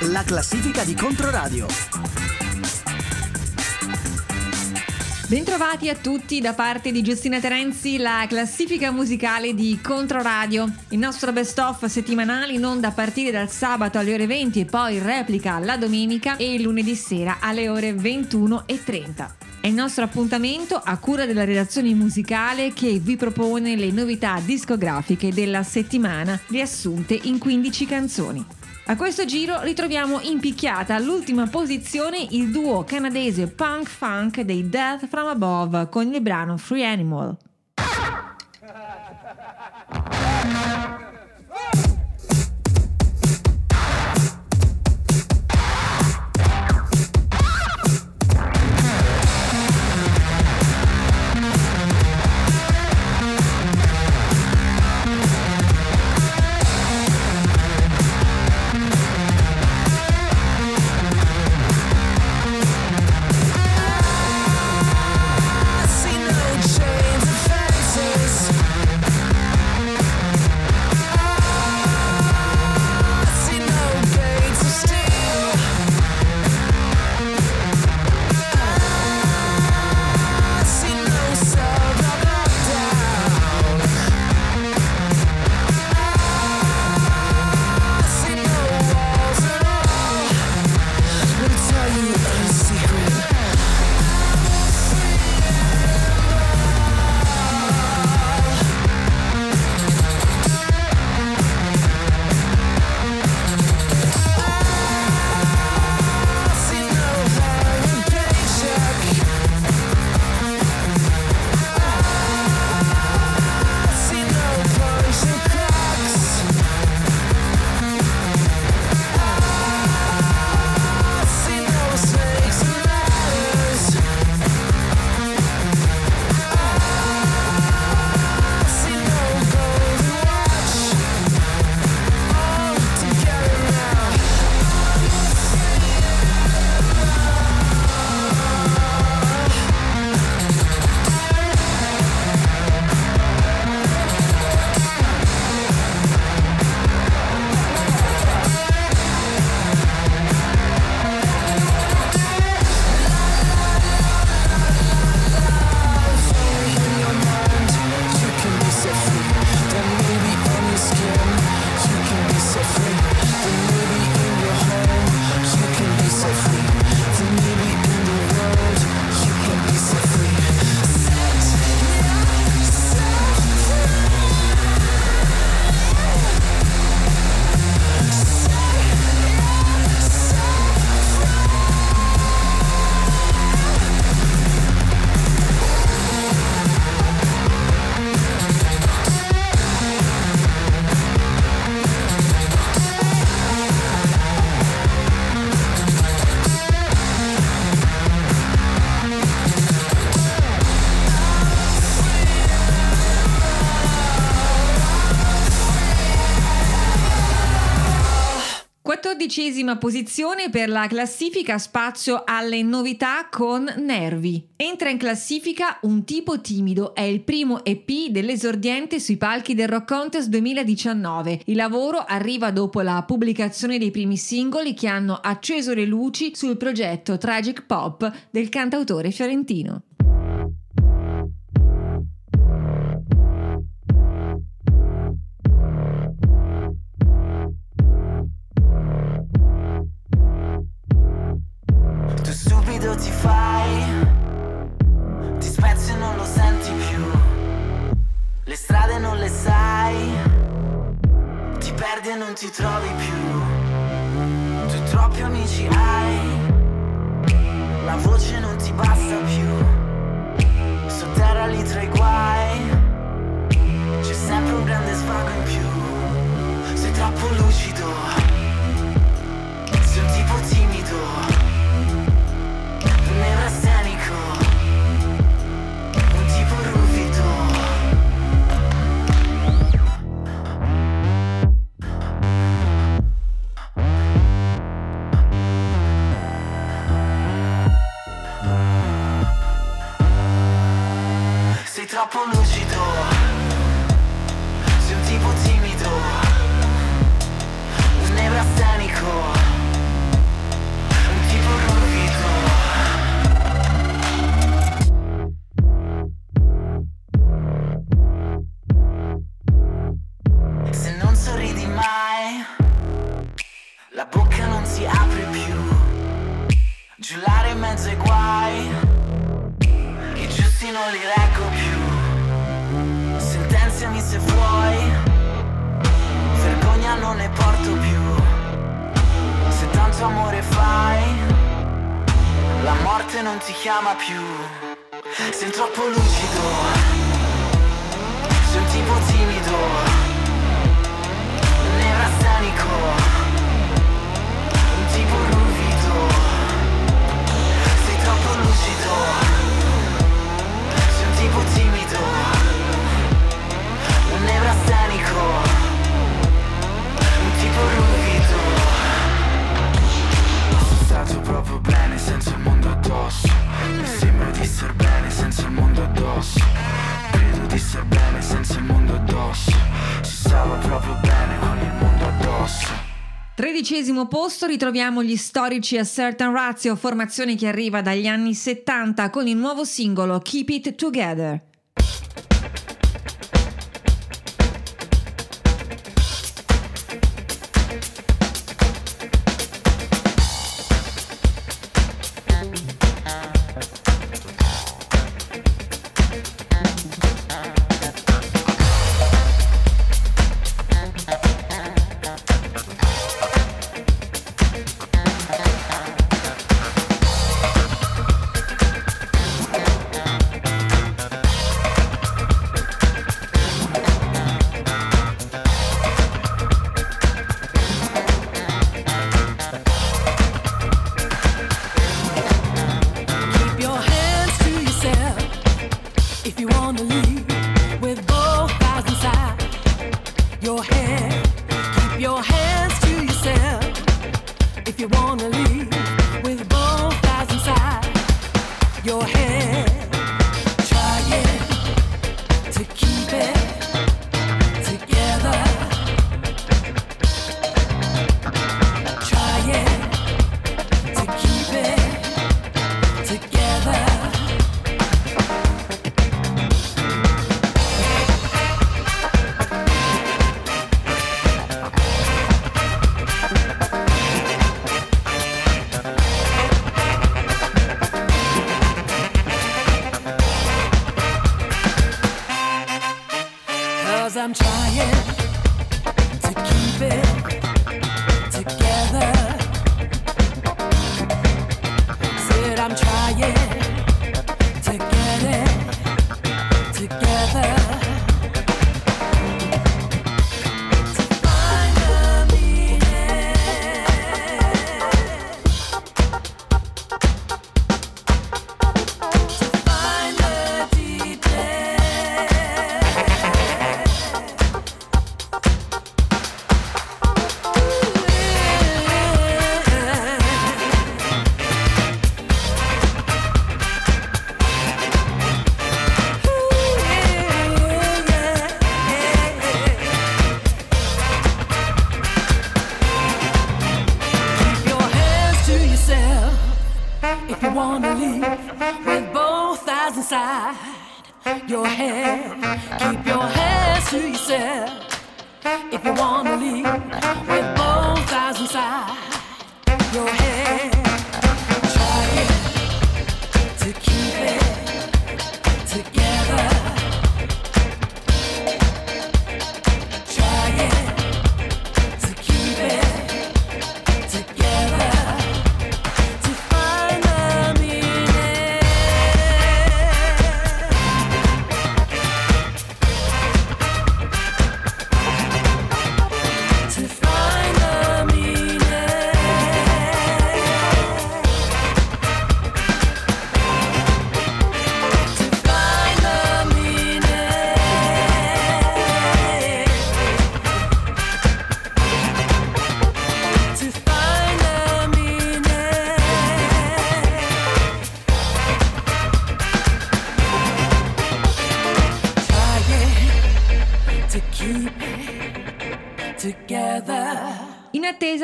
La classifica di Controradio. Bentrovati a tutti da parte di Giustina Terenzi, la classifica musicale di Controradio. Il nostro best of settimanale in onda a partire dal sabato alle ore 20 e poi replica la domenica e il lunedì sera alle ore 21.30. È il nostro appuntamento a cura della redazione musicale che vi propone le novità discografiche della settimana riassunte in 15 canzoni. A questo giro ritroviamo impicchiata all'ultima posizione il duo canadese punk funk dei Death from Above con il brano Free Animal. Quattordicesima posizione per la classifica spazio alle novità con Nervi. Entra in classifica Un tipo timido, è il primo EP dell'esordiente sui palchi del Rock Contest 2019. Il lavoro arriva dopo la pubblicazione dei primi singoli che hanno acceso le luci sul progetto Tragic Pop del cantautore fiorentino. Non ti trovi più, tu troppi amici hai, la voce non ti basta più, sotterra lì tra i guai, c'è sempre un grande svago in più, sei troppo lucido, topology primo posto ritroviamo gli storici A Certain Ratio, formazione che arriva dagli anni 70 con il nuovo singolo Keep It Together.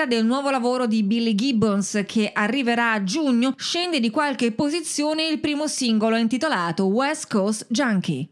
attesa del nuovo lavoro di Billy Gibbons che arriverà a giugno, scende di qualche posizione il primo singolo intitolato West Coast Junkie.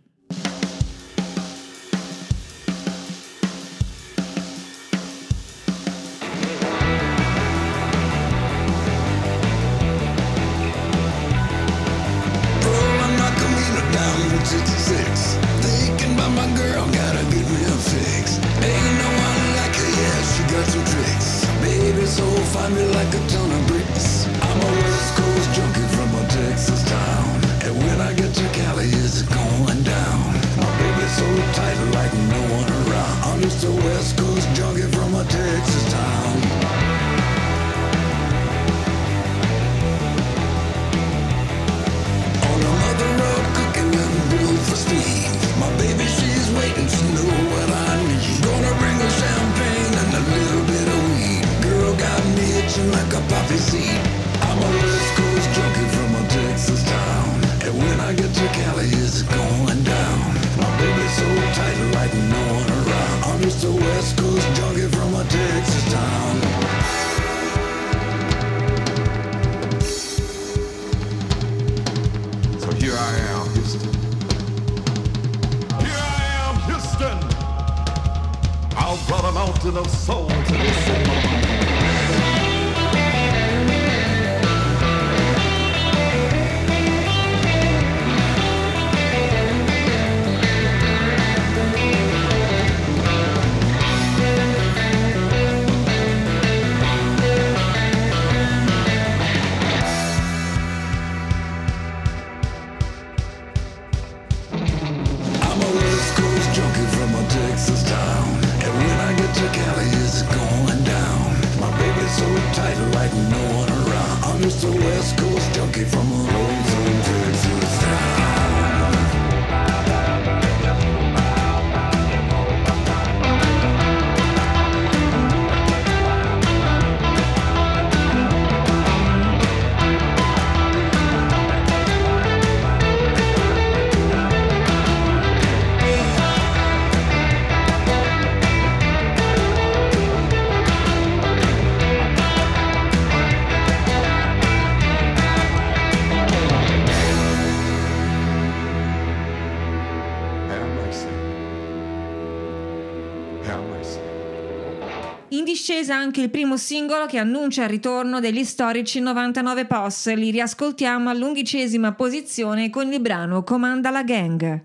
anche il primo singolo che annuncia il ritorno degli storici 99 POS. Li riascoltiamo all'undicesima posizione con il brano Comanda la Gang.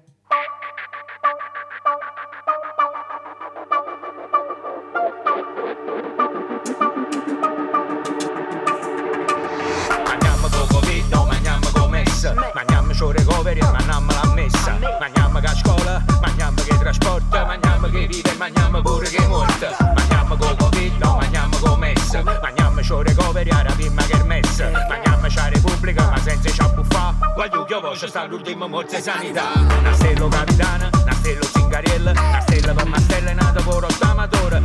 Mangiamo il recovery, mangiamo la messa Mangiamo che a scuola, mangiamo che trasporta Mangiamo che vive, mangiamo pure che è morta Bagnammici o recovery arabi ma che messa Bagnammici a repubblica ma senza ci abbuffa Guagliù che voce sta l'ultimo morte sanità. Nastello stella capitana, una stella zingariella per mastella e nato rotta amatore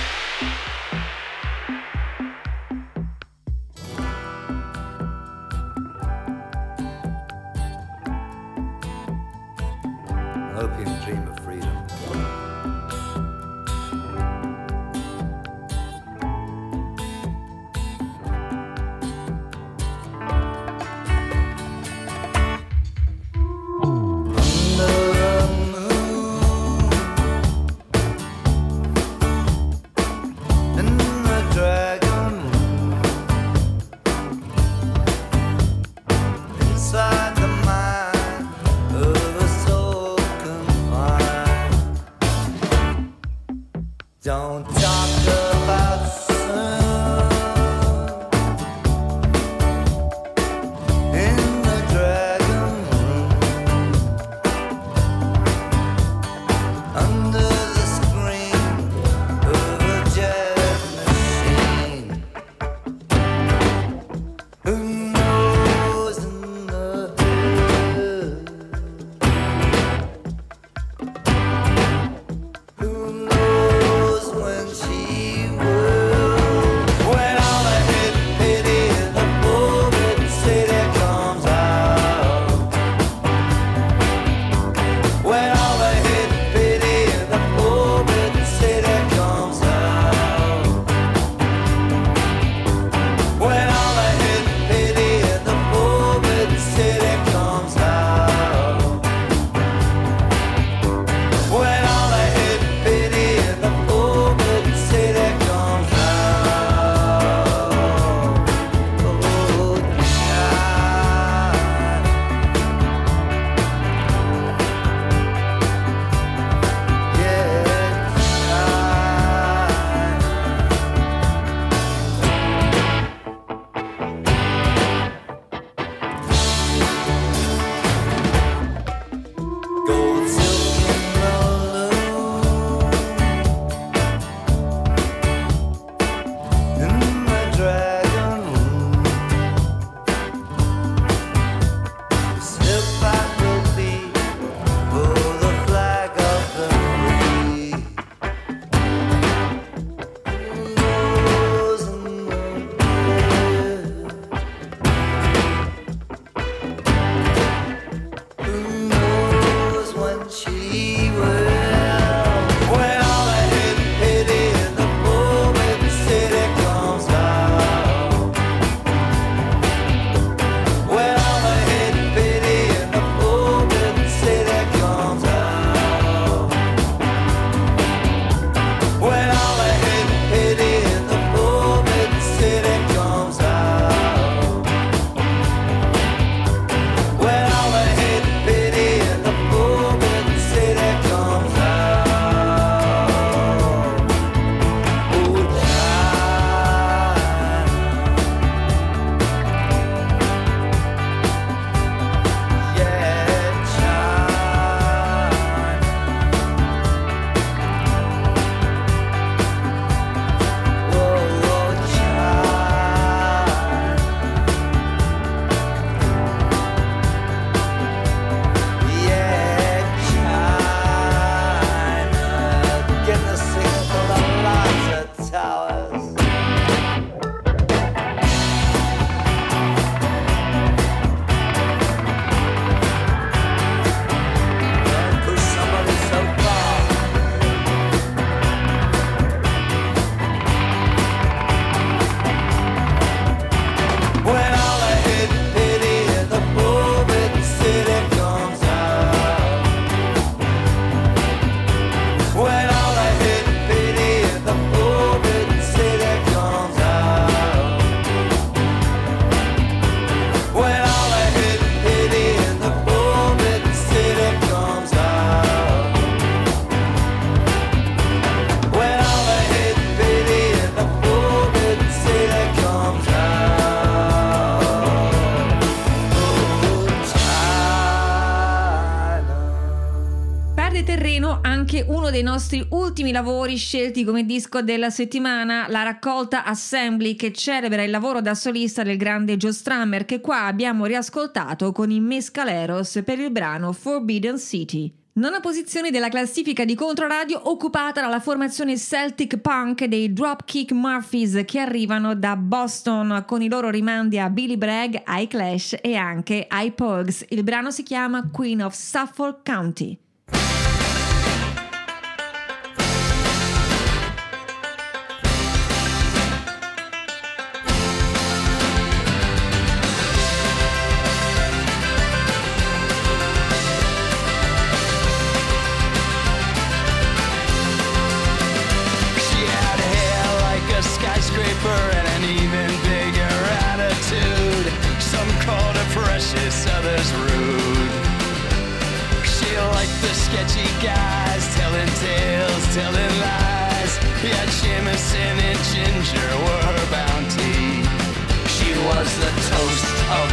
anche uno dei nostri ultimi lavori scelti come disco della settimana, la raccolta Assembly che celebra il lavoro da solista del grande Joe Strummer che qua abbiamo riascoltato con i Mescaleros per il brano Forbidden City. Nona posizione della classifica di Controradio occupata dalla formazione Celtic Punk dei Dropkick Murphys che arrivano da Boston con i loro rimandi a Billy Bragg, ai Clash e anche ai Pogs. Il brano si chiama Queen of Suffolk County.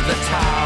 the top.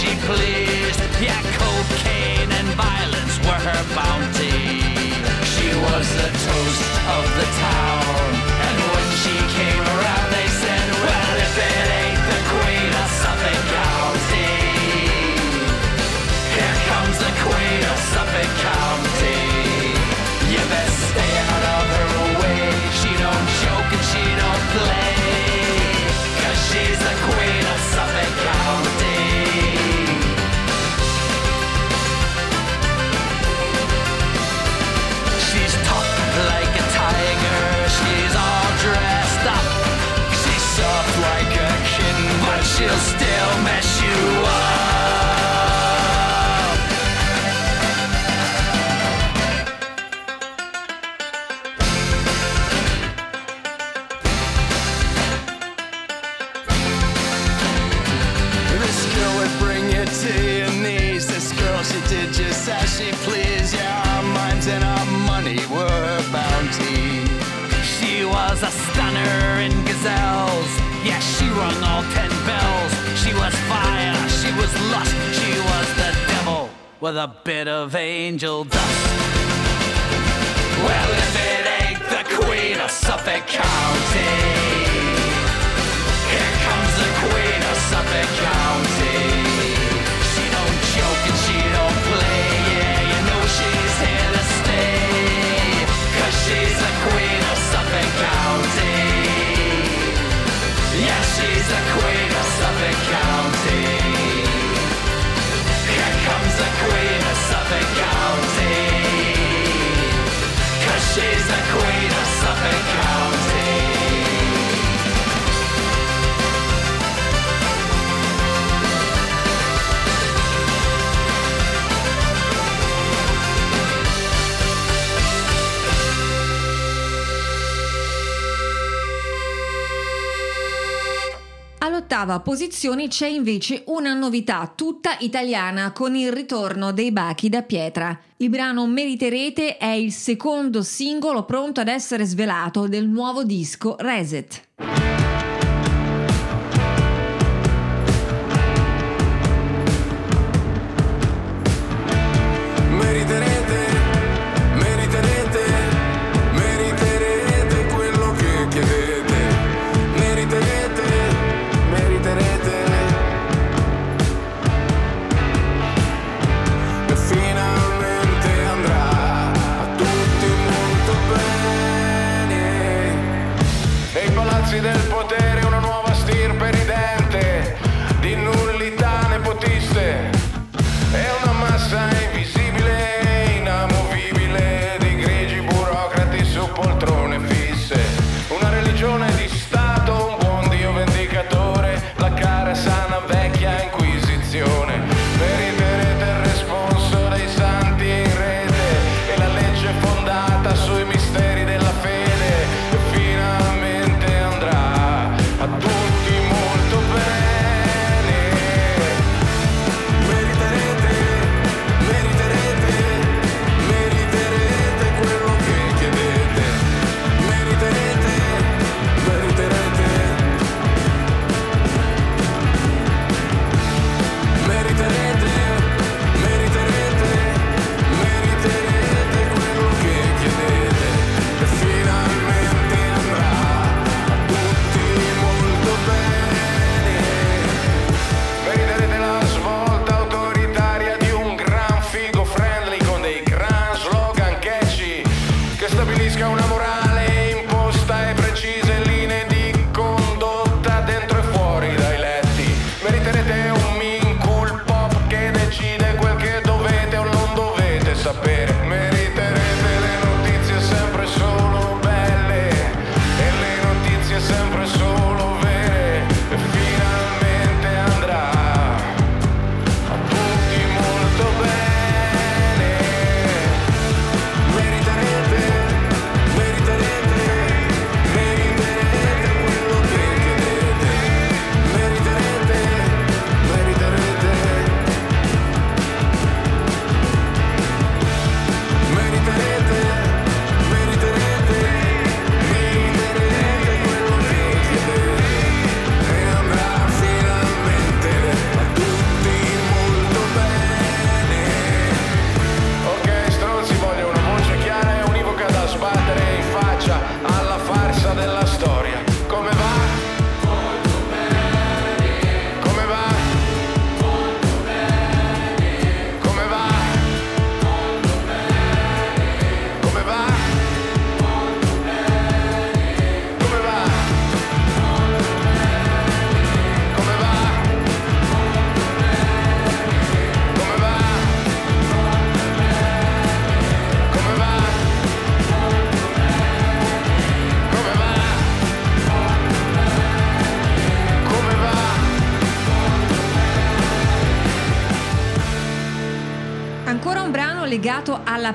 she please. with a bit of angel dust. Well, if it ain't the Queen of Suffolk County, here comes the Queen of Suffolk County. consequence ottava posizione c'è invece una novità tutta italiana con il ritorno dei bachi da pietra. Il brano Meriterete è il secondo singolo pronto ad essere svelato del nuovo disco Reset.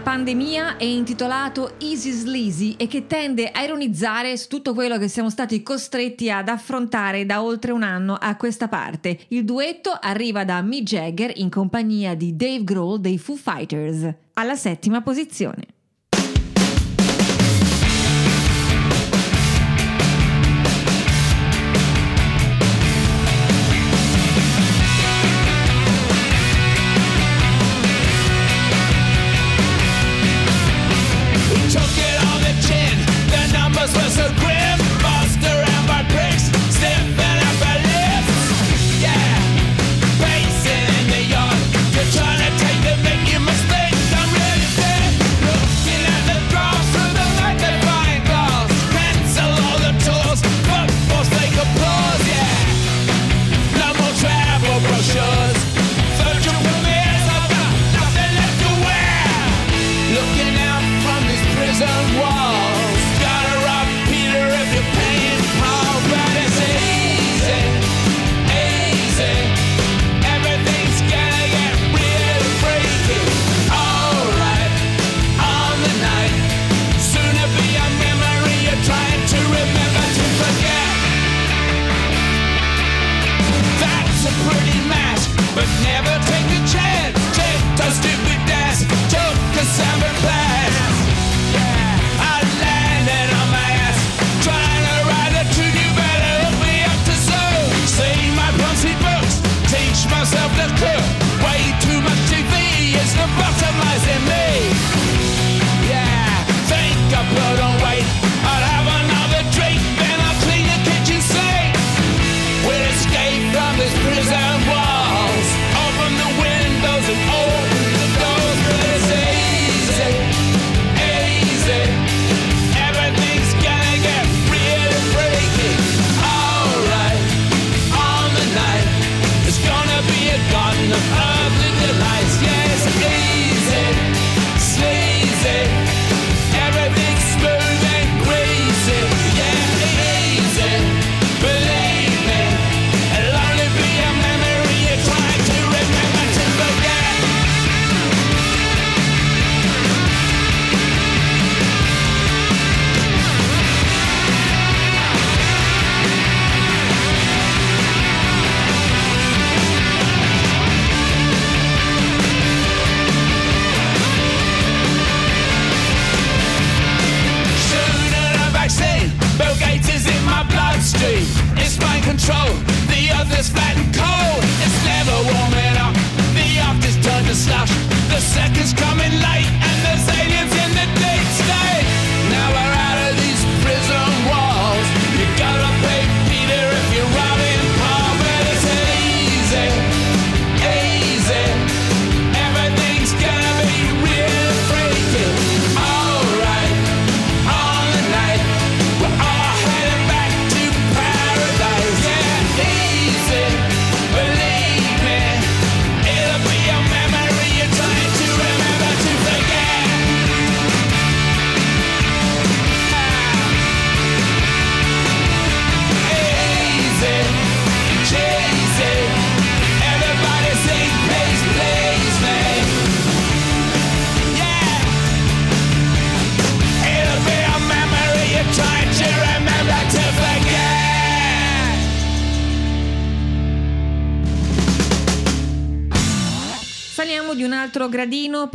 pandemia è intitolato Easy Sleazy e che tende a ironizzare su tutto quello che siamo stati costretti ad affrontare da oltre un anno a questa parte. Il duetto arriva da Mick Jagger in compagnia di Dave Grohl dei Foo Fighters, alla settima posizione.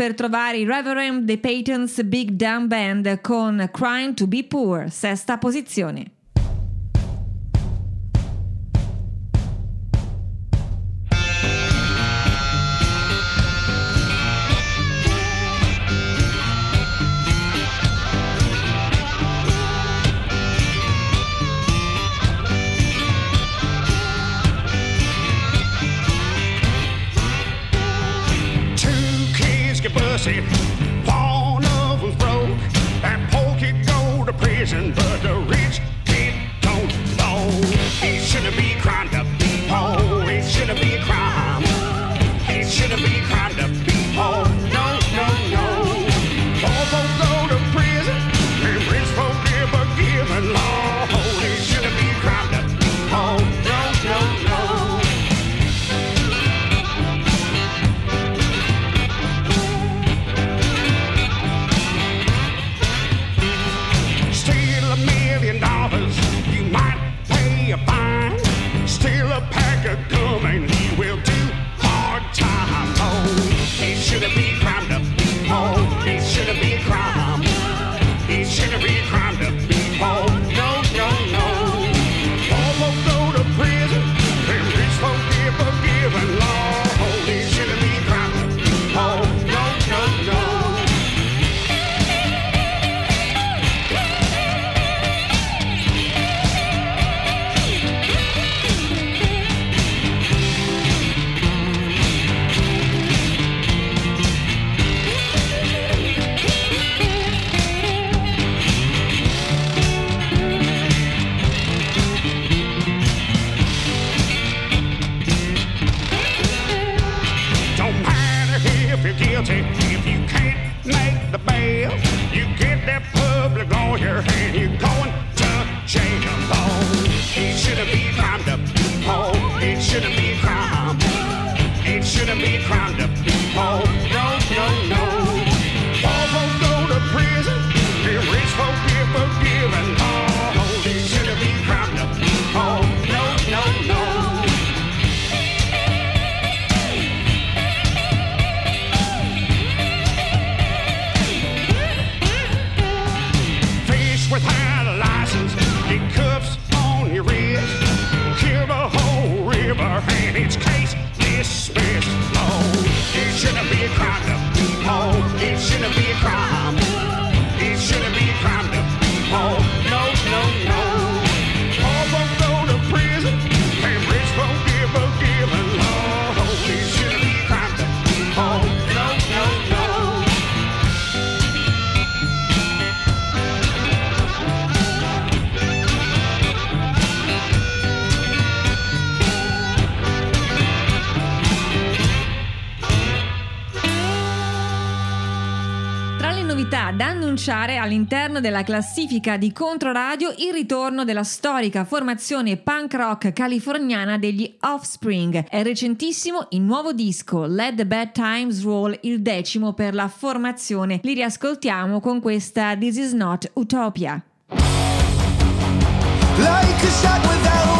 per trovare i Reverend The Patents Big Dumb Band con Crime to Be Poor, sesta posizione. See, one of them's broke, and Pokey go to prison. all'interno della classifica di Controradio il ritorno della storica formazione punk rock californiana degli Offspring. È recentissimo il nuovo disco Let the Bad Times Roll, il decimo per la formazione. Li riascoltiamo con questa This Is Not Utopia. Like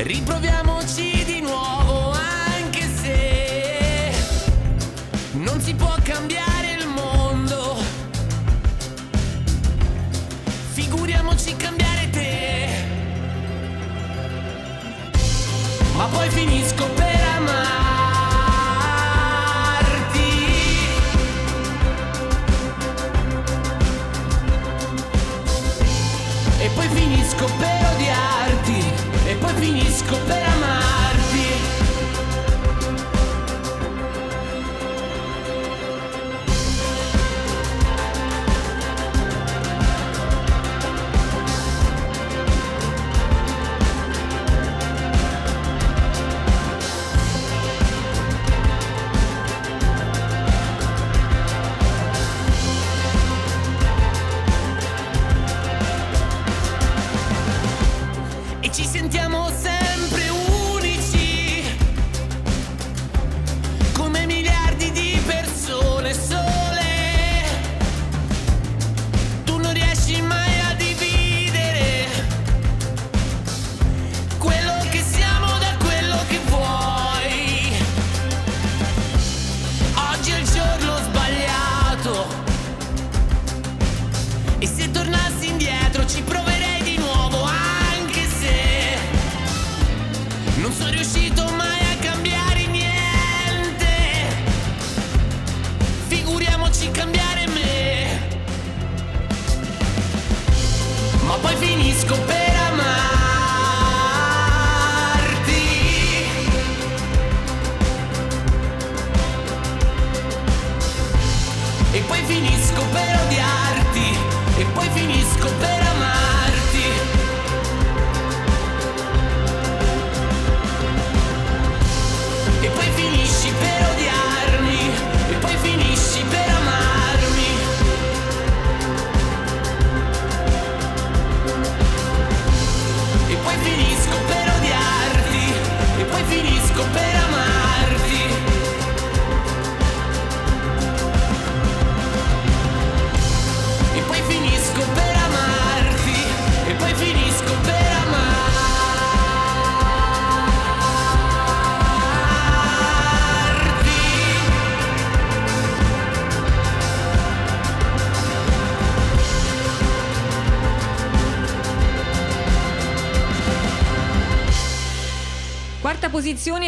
Riproviamoci di nuovo anche se non si può cambiare il mondo. Figuriamoci cambiare te. Ma poi finisco disco per amare disco.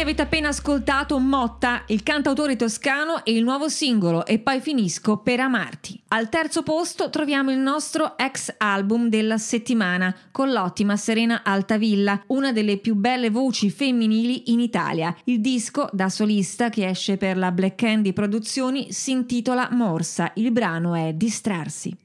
Avete appena ascoltato Motta, il cantautore toscano e il nuovo singolo E poi finisco per amarti. Al terzo posto troviamo il nostro ex album della settimana con l'ottima Serena Altavilla, una delle più belle voci femminili in Italia. Il disco da solista che esce per la Black Candy Produzioni si intitola Morsa, il brano è Distrarsi.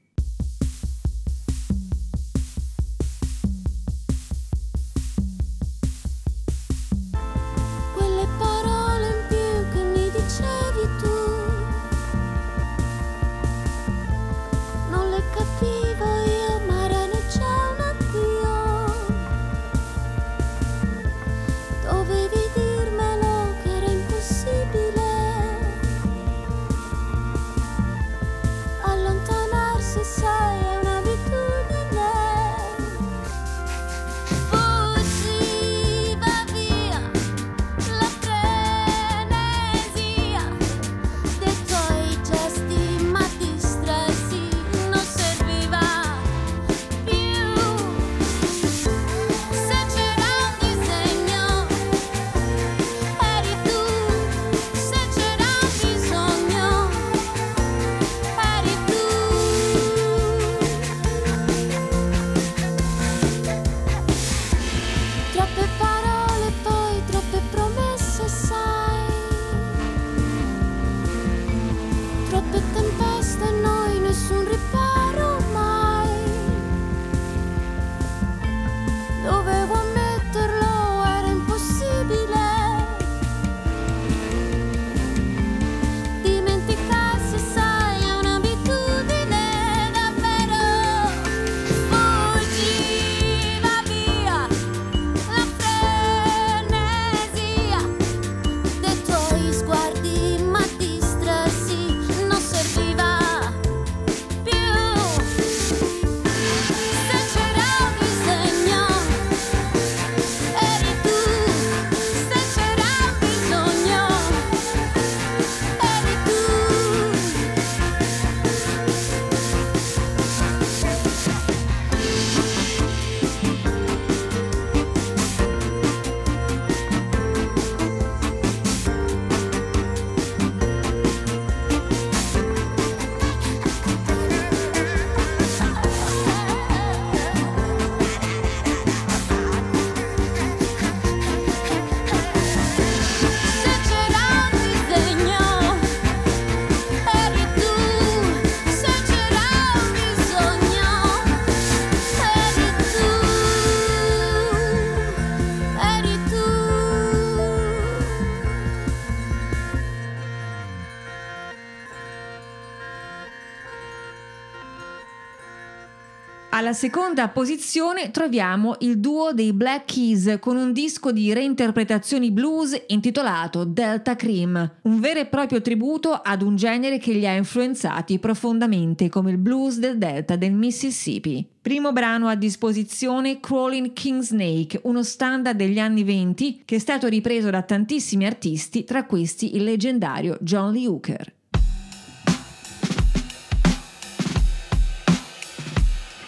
Alla seconda posizione troviamo il duo dei Black Keys con un disco di reinterpretazioni blues intitolato Delta Cream, un vero e proprio tributo ad un genere che li ha influenzati profondamente come il blues del delta del Mississippi. Primo brano a disposizione Crawling King Snake, uno standard degli anni 20 che è stato ripreso da tantissimi artisti, tra questi il leggendario John Lee Hooker.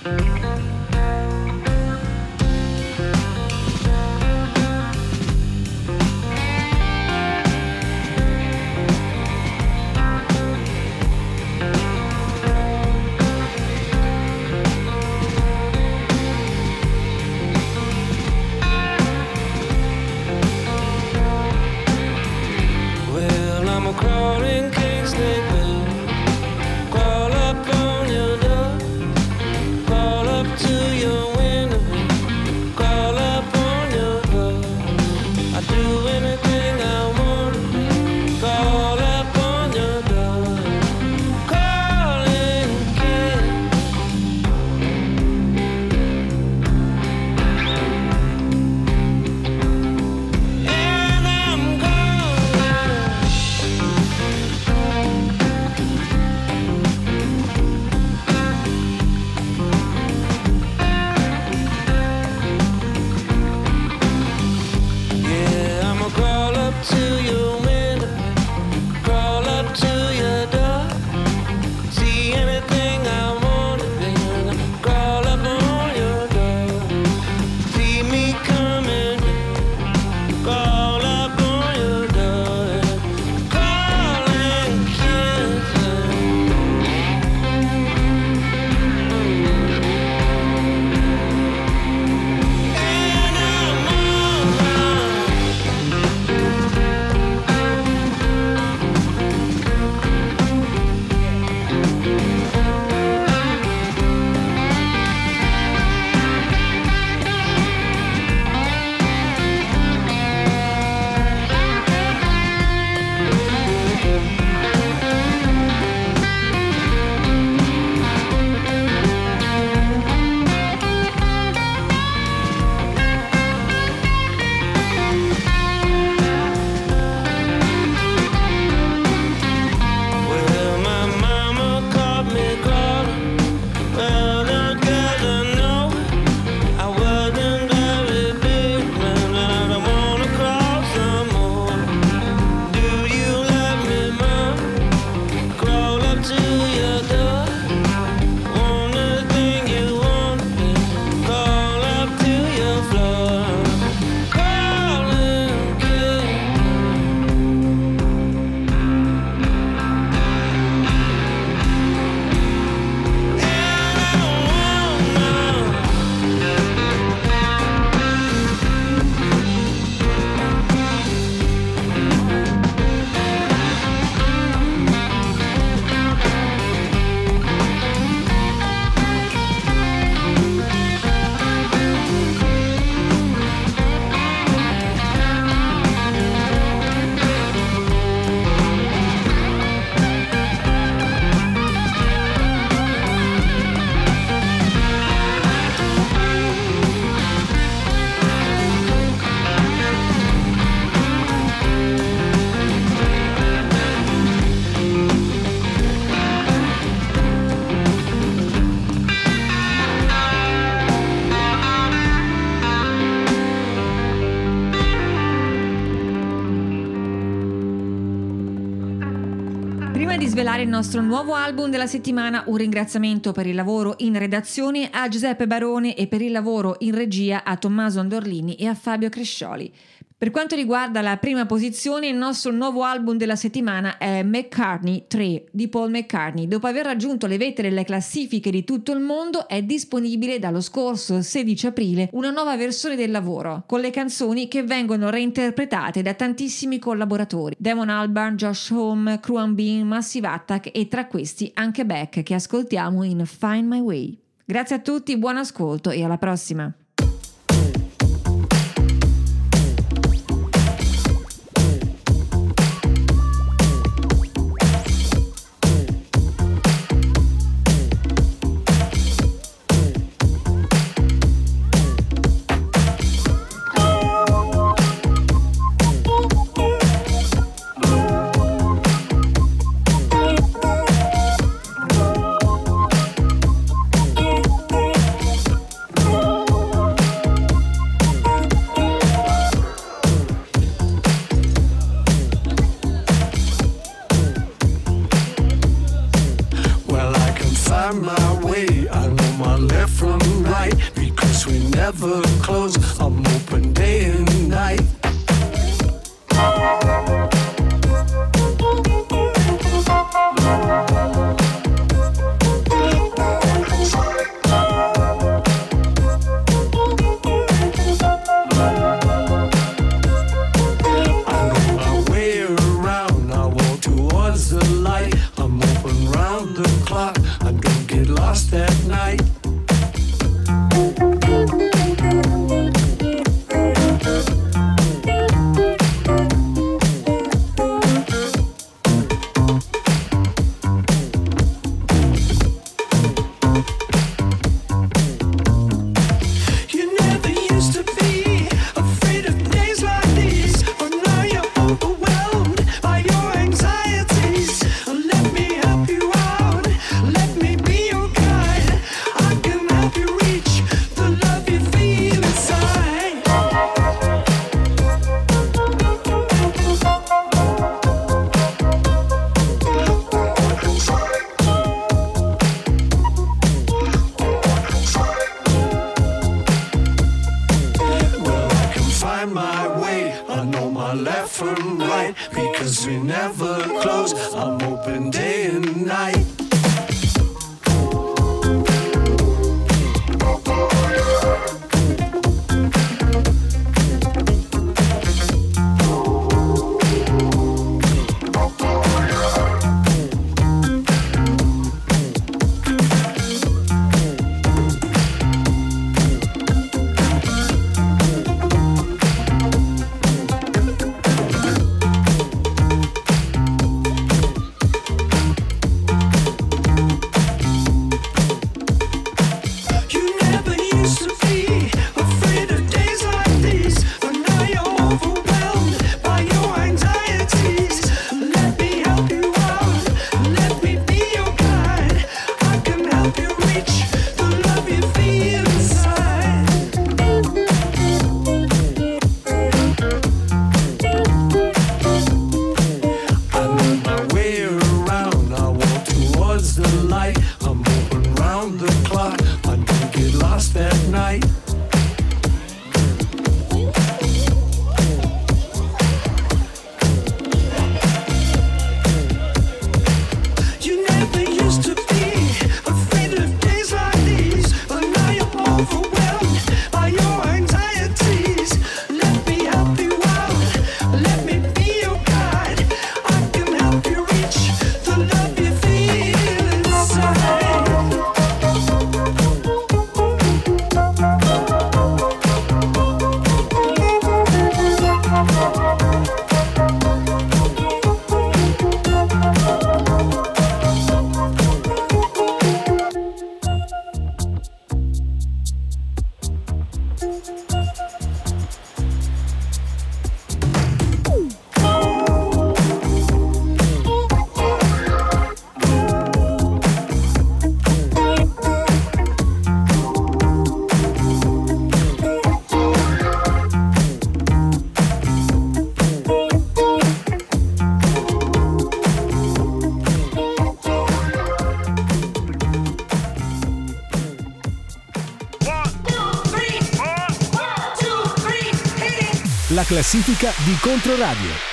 Well, I'm a crawling king snake man, crawling nostro nuovo album della settimana, un ringraziamento per il lavoro in redazione a Giuseppe Barone e per il lavoro in regia a Tommaso Andorlini e a Fabio Crescioli. Per quanto riguarda la prima posizione, il nostro nuovo album della settimana è McCartney 3 di Paul McCartney. Dopo aver raggiunto le vette delle classifiche di tutto il mondo, è disponibile dallo scorso 16 aprile una nuova versione del lavoro, con le canzoni che vengono reinterpretate da tantissimi collaboratori: Damon Albarn, Josh Home, Kruan Bean, Massive Attack e tra questi anche Beck che ascoltiamo in Find My Way. Grazie a tutti, buon ascolto e alla prossima! La classifica di Controradio.